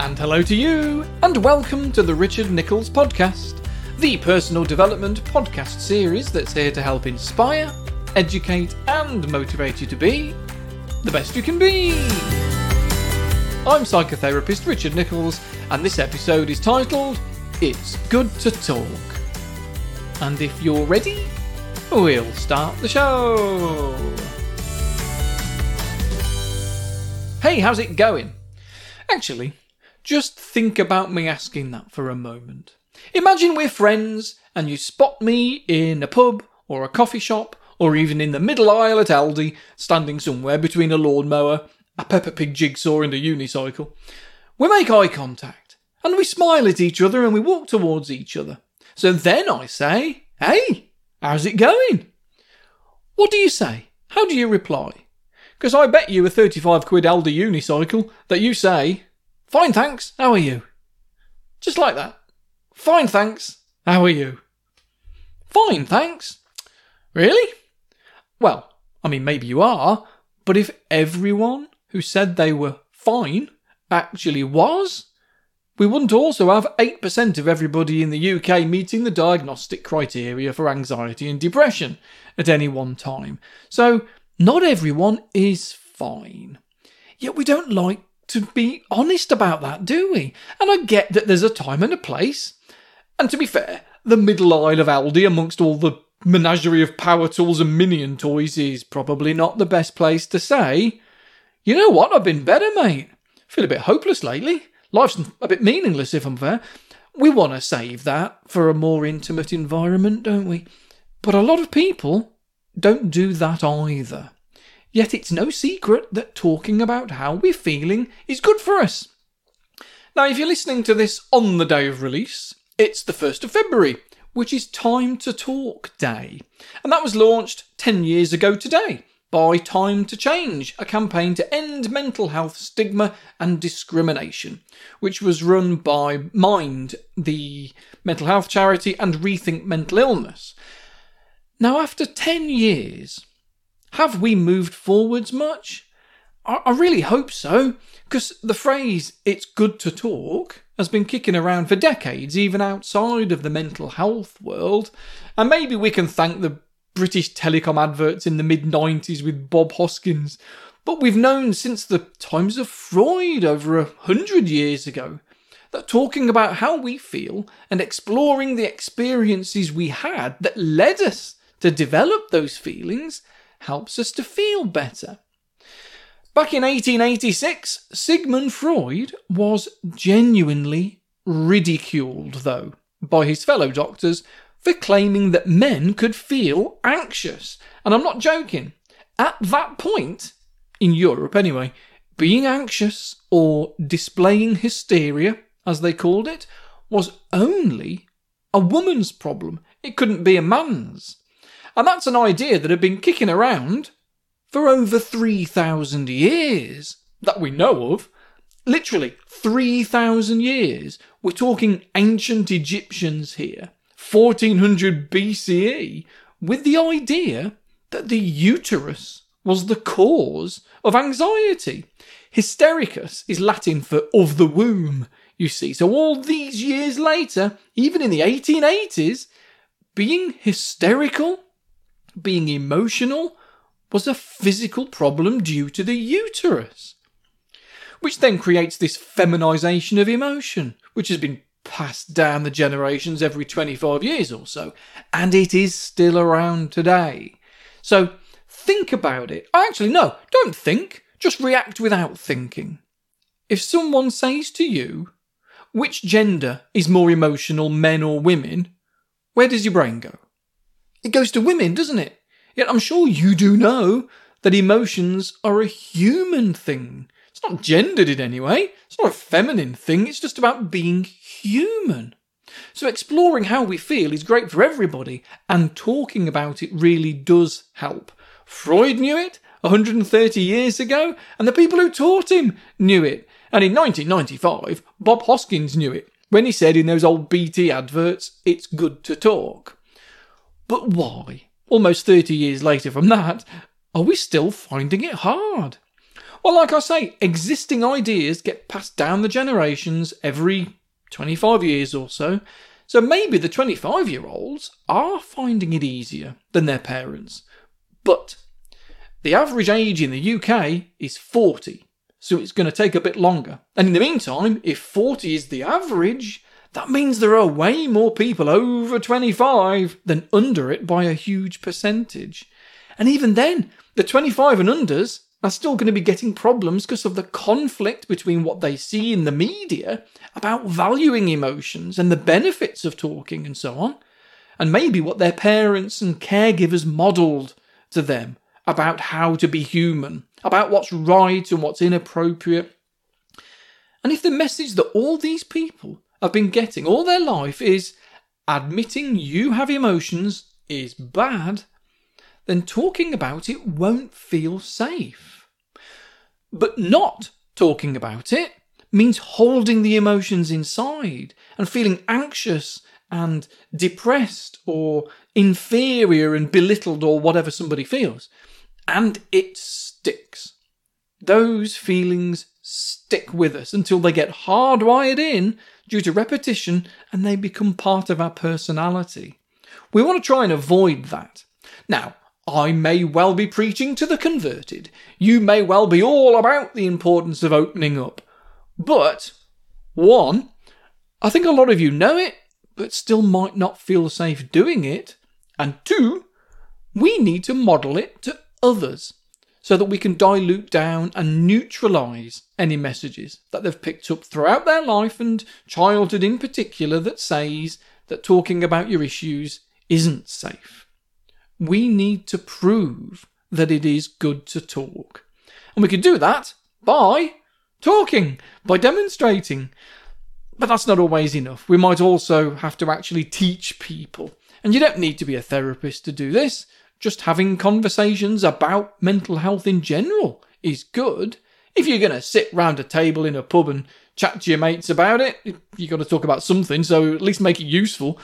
And hello to you, and welcome to the Richard Nicholls Podcast, the personal development podcast series that's here to help inspire, educate, and motivate you to be the best you can be. I'm psychotherapist Richard Nicholls, and this episode is titled It's Good to Talk. And if you're ready, we'll start the show. Hey, how's it going? Actually, just think about me asking that for a moment. Imagine we're friends and you spot me in a pub or a coffee shop or even in the middle aisle at Aldi, standing somewhere between a lawnmower, a Peppa Pig jigsaw, and a unicycle. We make eye contact and we smile at each other and we walk towards each other. So then I say, Hey, how's it going? What do you say? How do you reply? Because I bet you a 35 quid Aldi unicycle that you say, Fine, thanks, how are you? Just like that. Fine, thanks, how are you? Fine, thanks. Really? Well, I mean, maybe you are, but if everyone who said they were fine actually was, we wouldn't also have 8% of everybody in the UK meeting the diagnostic criteria for anxiety and depression at any one time. So, not everyone is fine. Yet we don't like to be honest about that, do we? And I get that there's a time and a place. And to be fair, the middle aisle of Aldi amongst all the menagerie of power tools and minion toys is probably not the best place to say, you know what, I've been better, mate. Feel a bit hopeless lately. Life's a bit meaningless, if I'm fair. We want to save that for a more intimate environment, don't we? But a lot of people don't do that either. Yet it's no secret that talking about how we're feeling is good for us. Now, if you're listening to this on the day of release, it's the 1st of February, which is Time to Talk Day. And that was launched 10 years ago today by Time to Change, a campaign to end mental health stigma and discrimination, which was run by Mind, the mental health charity, and Rethink Mental Illness. Now, after 10 years, have we moved forwards much? I, really hope so, because the phrase, it's good to talk, has been kicking around for decades, even outside of the mental health world. And maybe we can thank the British telecom adverts in the mid 90s with Bob Hoskins. But we've known since the times of Freud over a hundred years ago that talking about how we feel and exploring the experiences we had that led us to develop those feelings helps us to feel better. Back in 1886, Sigmund Freud was genuinely ridiculed, though, by his fellow doctors for claiming that men could feel anxious. And I'm not joking. At that point, in Europe anyway, being anxious or displaying hysteria, as they called it, was only a woman's problem. It couldn't be a man's. And that's an idea that had been kicking around for over 3,000 years that we know of. Literally 3,000 years. We're talking ancient Egyptians here, 1400 BCE, with the idea that the uterus was the cause of anxiety. Hystericus is Latin for of the womb, you see. So all these years later, even in the 1880s, being hysterical, being emotional, was a physical problem due to the uterus. Which then creates this feminization of emotion, which has been passed down the generations every 25 years or so, and it is still around today. So think about it. Actually, no, don't think, just react without thinking. If someone says to you, which gender is more emotional, men or women, where does your brain go? It goes to women, doesn't it? Yet I'm sure you do know that emotions are a human thing. It's not gendered in any way. It's not a feminine thing. It's just about being human. So exploring how we feel is great for everybody, and talking about it really does help. Freud knew it 130 years ago, and the people who taught him knew it. And in 1995, Bob Hoskins knew it when he said in those old BT adverts, it's good to talk. But why? almost 30 years later from that, are we still finding it hard? Well, like I say, existing ideas get passed down the generations every 25 years or so. So maybe the 25 year olds are finding it easier than their parents. But the average age in the UK is 40, so it's going to take a bit longer. And in the meantime, if 40 is the average, that means there are way more people over 25 than under it by a huge percentage. And even then, the 25 and unders are still going to be getting problems because of the conflict between what they see in the media about valuing emotions and the benefits of talking and so on, and maybe what their parents and caregivers modelled to them about how to be human, about what's right and what's inappropriate. And if the message that all these people have been getting all their life is admitting you have emotions is bad, then talking about it won't feel safe. But not talking about it means holding the emotions inside and feeling anxious and depressed or inferior and belittled or whatever somebody feels. And it sticks. Those feelings stick with us until they get hardwired in due to repetition and they become part of our personality. We want to try and avoid that. Now, I may well be preaching to the converted. You may well be all about the importance of opening up. But, one, I think a lot of you know it, but still might not feel safe doing it. And two, we need to model it to others so that we can dilute down and neutralize any messages that they've picked up throughout their life and childhood in particular that says that talking about your issues isn't safe we need to prove that it is good to talk. And we can do that by talking, by demonstrating. But that's not always enough. We might also have to actually teach people. And you don't need to be a therapist to do this. Just having conversations about mental health in general is good. If you're going to sit round a table in a pub and chat to your mates about it, you've got to talk about something, so at least make it useful.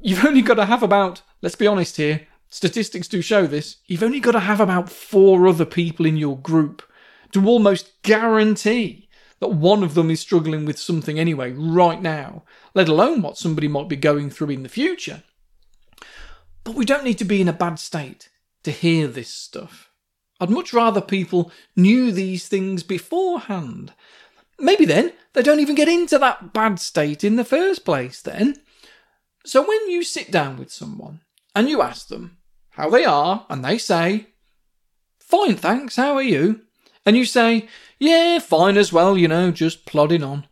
You've only got to have about, let's be honest here, statistics do show this, you've only got to have about four other people in your group to almost guarantee that one of them is struggling with something anyway, right now, let alone what somebody might be going through in the future. But we don't need to be in a bad state to hear this stuff. I'd much rather people knew these things beforehand. Maybe then they don't even get into that bad state in the first place, then. So when you sit down with someone and you ask them how they are, and they say, Fine, thanks, how are you? And you say, Yeah, fine as well, you know, just plodding on.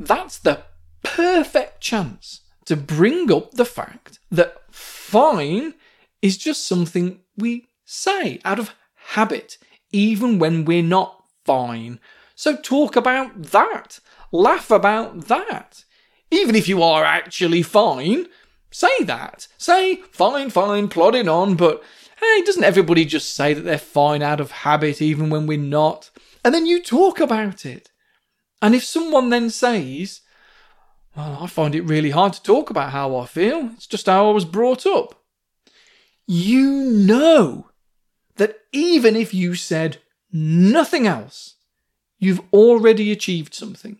That's the perfect chance to bring up the fact that fine is just something we say out of habit, even when we're not fine. So talk about that. Laugh about that. Even if you are actually fine, Say that. Say, fine, fine, plodding on, but hey, doesn't everybody just say that they're fine out of habit even when we're not? And then you talk about it. And if someone then says, I find it really hard to talk about how I feel, it's just how I was brought up. You know that even if you said nothing else, you've already achieved something.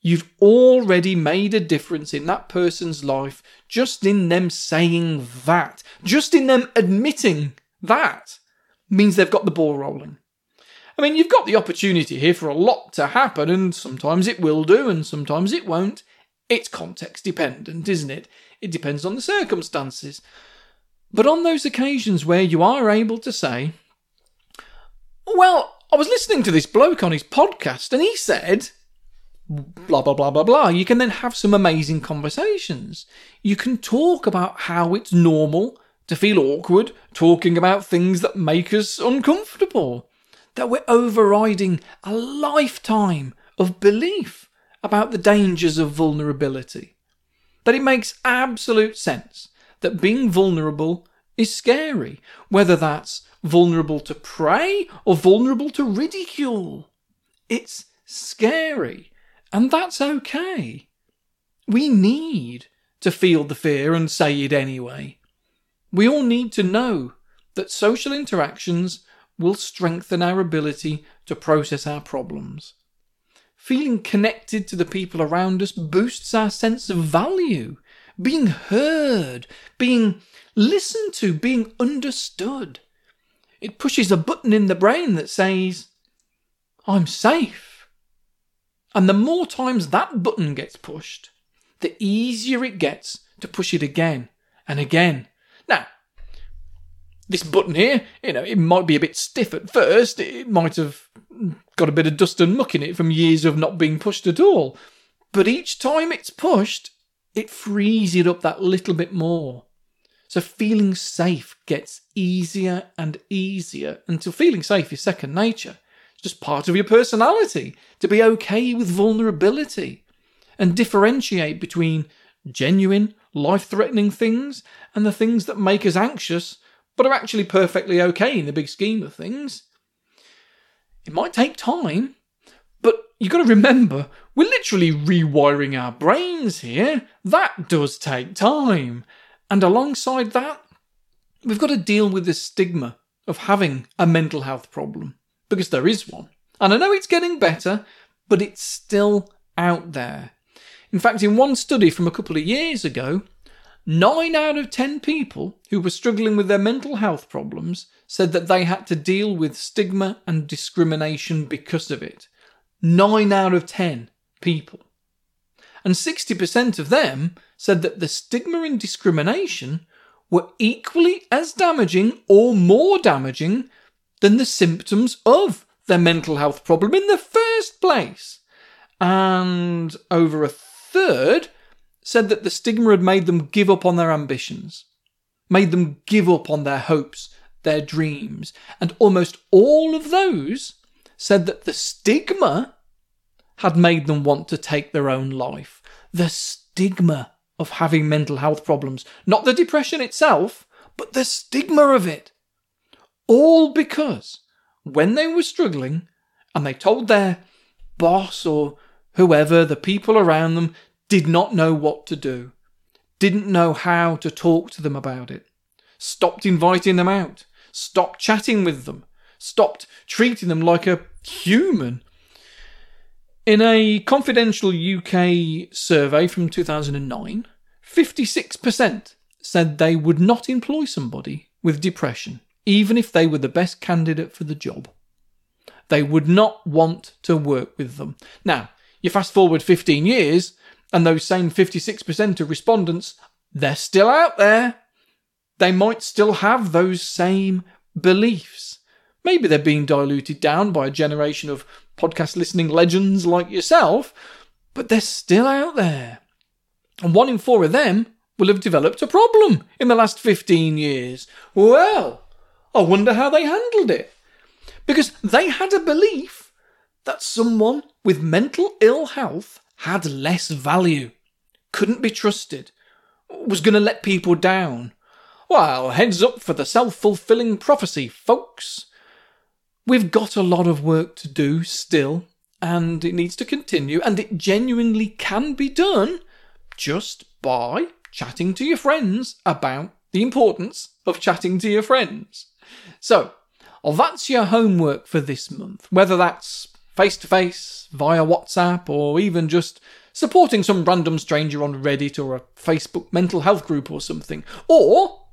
You've already made a difference in that person's life just in them saying that, just in them admitting that means they've got the ball rolling. I mean, you've got the opportunity here for a lot to happen, and sometimes it will do, and sometimes it won't. It's context dependent, isn't it? It depends on the circumstances. But on those occasions where you are able to say, Well, I was listening to this bloke on his podcast, and he said, blah blah blah blah blah you can then have some amazing conversations you can talk about how it's normal to feel awkward talking about things that make us uncomfortable that we're overriding a lifetime of belief about the dangers of vulnerability that it makes absolute sense that being vulnerable is scary whether that's vulnerable to prey or vulnerable to ridicule it's scary and that's okay. We need to feel the fear and say it anyway. We all need to know that social interactions will strengthen our ability to process our problems. Feeling connected to the people around us boosts our sense of value, being heard, being listened to, being understood. It pushes a button in the brain that says, I'm safe. And the more times that button gets pushed, the easier it gets to push it again and again. This button here, you know, it might be a bit stiff at first. It might have got a bit of dust and muck in it from years of not being pushed at all. But each time it's pushed, it frees it up that little bit more. So feeling safe gets easier and easier until feeling safe is second nature. It's just part of your personality to be okay with vulnerability and differentiate between genuine, life threatening things and the things that make us anxious but are actually perfectly okay in the big scheme of things. It might take time, but you've got to remember we're literally rewiring our brains here. That does take time. And alongside that, we've got to deal with the stigma of having a mental health problem, because there is one. And I know it's getting better, but it's still out there. In fact, in one study from a couple of years ago, nine out of ten people who were struggling with their mental health problems said that they had to deal with stigma and discrimination because of it. Nine out of ten people. And 60% of them said that the stigma and discrimination were equally as damaging or more damaging than the symptoms of their mental health problem in the first place. And over a third said that the stigma had made them give up on their ambitions, made them give up on their hopes, their dreams. And almost all of those said that the stigma had made them want to take their own life. The stigma of having mental health problems. Not the depression itself, but the stigma of it. All because when they were struggling and they told their boss or whoever, the people around them, did not know what to do, didn't know how to talk to them about it, stopped inviting them out, stopped chatting with them, stopped treating them like a human in a confidential UK survey from 2009, 56% said they would not employ somebody with depression, even if they were the best candidate for the job. They would not want to work with them. Now, you fast forward 15 years, and those same 56% of respondents, they're still out there. They might still have those same beliefs. Maybe they're being diluted down by a generation of podcast listening legends like yourself, but they're still out there. And one in four of them will have developed a problem in the last 15 years. Well, I wonder how they handled it. Because they had a belief that someone with mental ill health had less value, couldn't be trusted, was going to let people down. Well, heads up for the self fulfilling prophecy, folks. We've got a lot of work to do still, and it needs to continue, and it genuinely can be done just by chatting to your friends about the importance of chatting to your friends. So, well, that's your homework for this month, whether that's face to face, via WhatsApp, or even just supporting some random stranger on Reddit or a Facebook mental health group or something. Or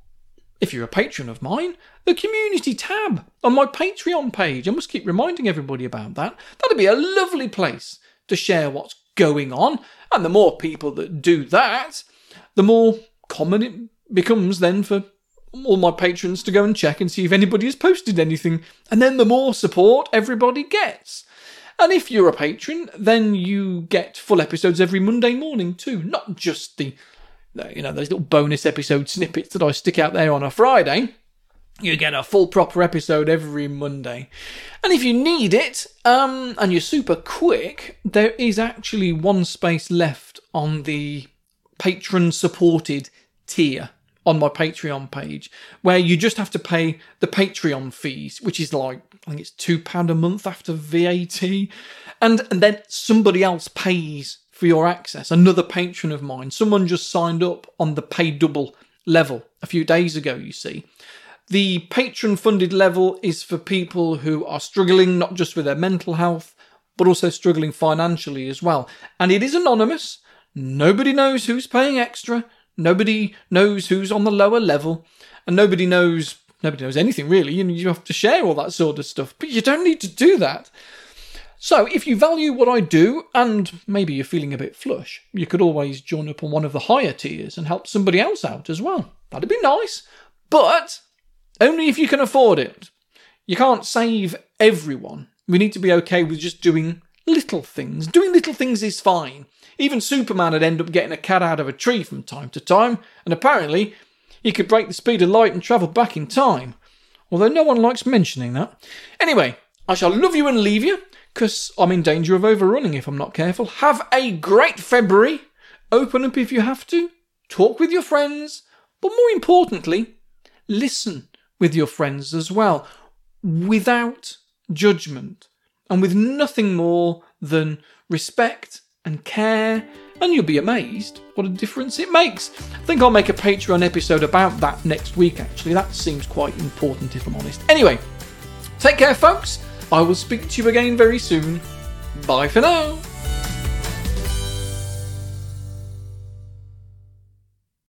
if you're a patron of mine, the community tab on my Patreon page. I must keep reminding everybody about that. That'd be a lovely place to share what's going on. And the more people that do that, the more common it becomes then for all my patrons to go and check and see if anybody has posted anything. And then the more support everybody gets. And if you're a patron, then you get full episodes every Monday morning too, not just the you know, those little bonus episode snippets that I stick out there on a Friday. You get a full proper episode every Monday. And if you need it, um, and you're super quick, there is actually one space left on the patron supported tier on my Patreon page, where you just have to pay the Patreon fees, which is like I think it's two pound a month after VAT, and and then somebody else pays for your access. Another patron of mine, someone just signed up on the pay double level a few days ago, you see. The patron funded level is for people who are struggling not just with their mental health, but also struggling financially as well. And it is anonymous. Nobody knows who's paying extra. Nobody knows who's on the lower level. And nobody knows nobody knows anything really. You, you have to share all that sort of stuff. But you don't need to do that. So, if you value what I do, and maybe you're feeling a bit flush, you could always join up on one of the higher tiers and help somebody else out as well. That'd be nice. But only if you can afford it. You can't save everyone. We need to be okay with just doing little things. Doing little things is fine. Even Superman would end up getting a cat out of a tree from time to time, and apparently he could break the speed of light and travel back in time. Although no one likes mentioning that. Anyway, I shall love you and leave you because I'm in danger of overrunning if I'm not careful. Have a great February. Open up if you have to. Talk with your friends. But more importantly, listen with your friends as well without judgment and with nothing more than respect and care. And you'll be amazed what a difference it makes. I think I'll make a Patreon episode about that next week, actually. That seems quite important, if I'm honest. Anyway, take care, folks. I will speak to you again very soon. Bye for now.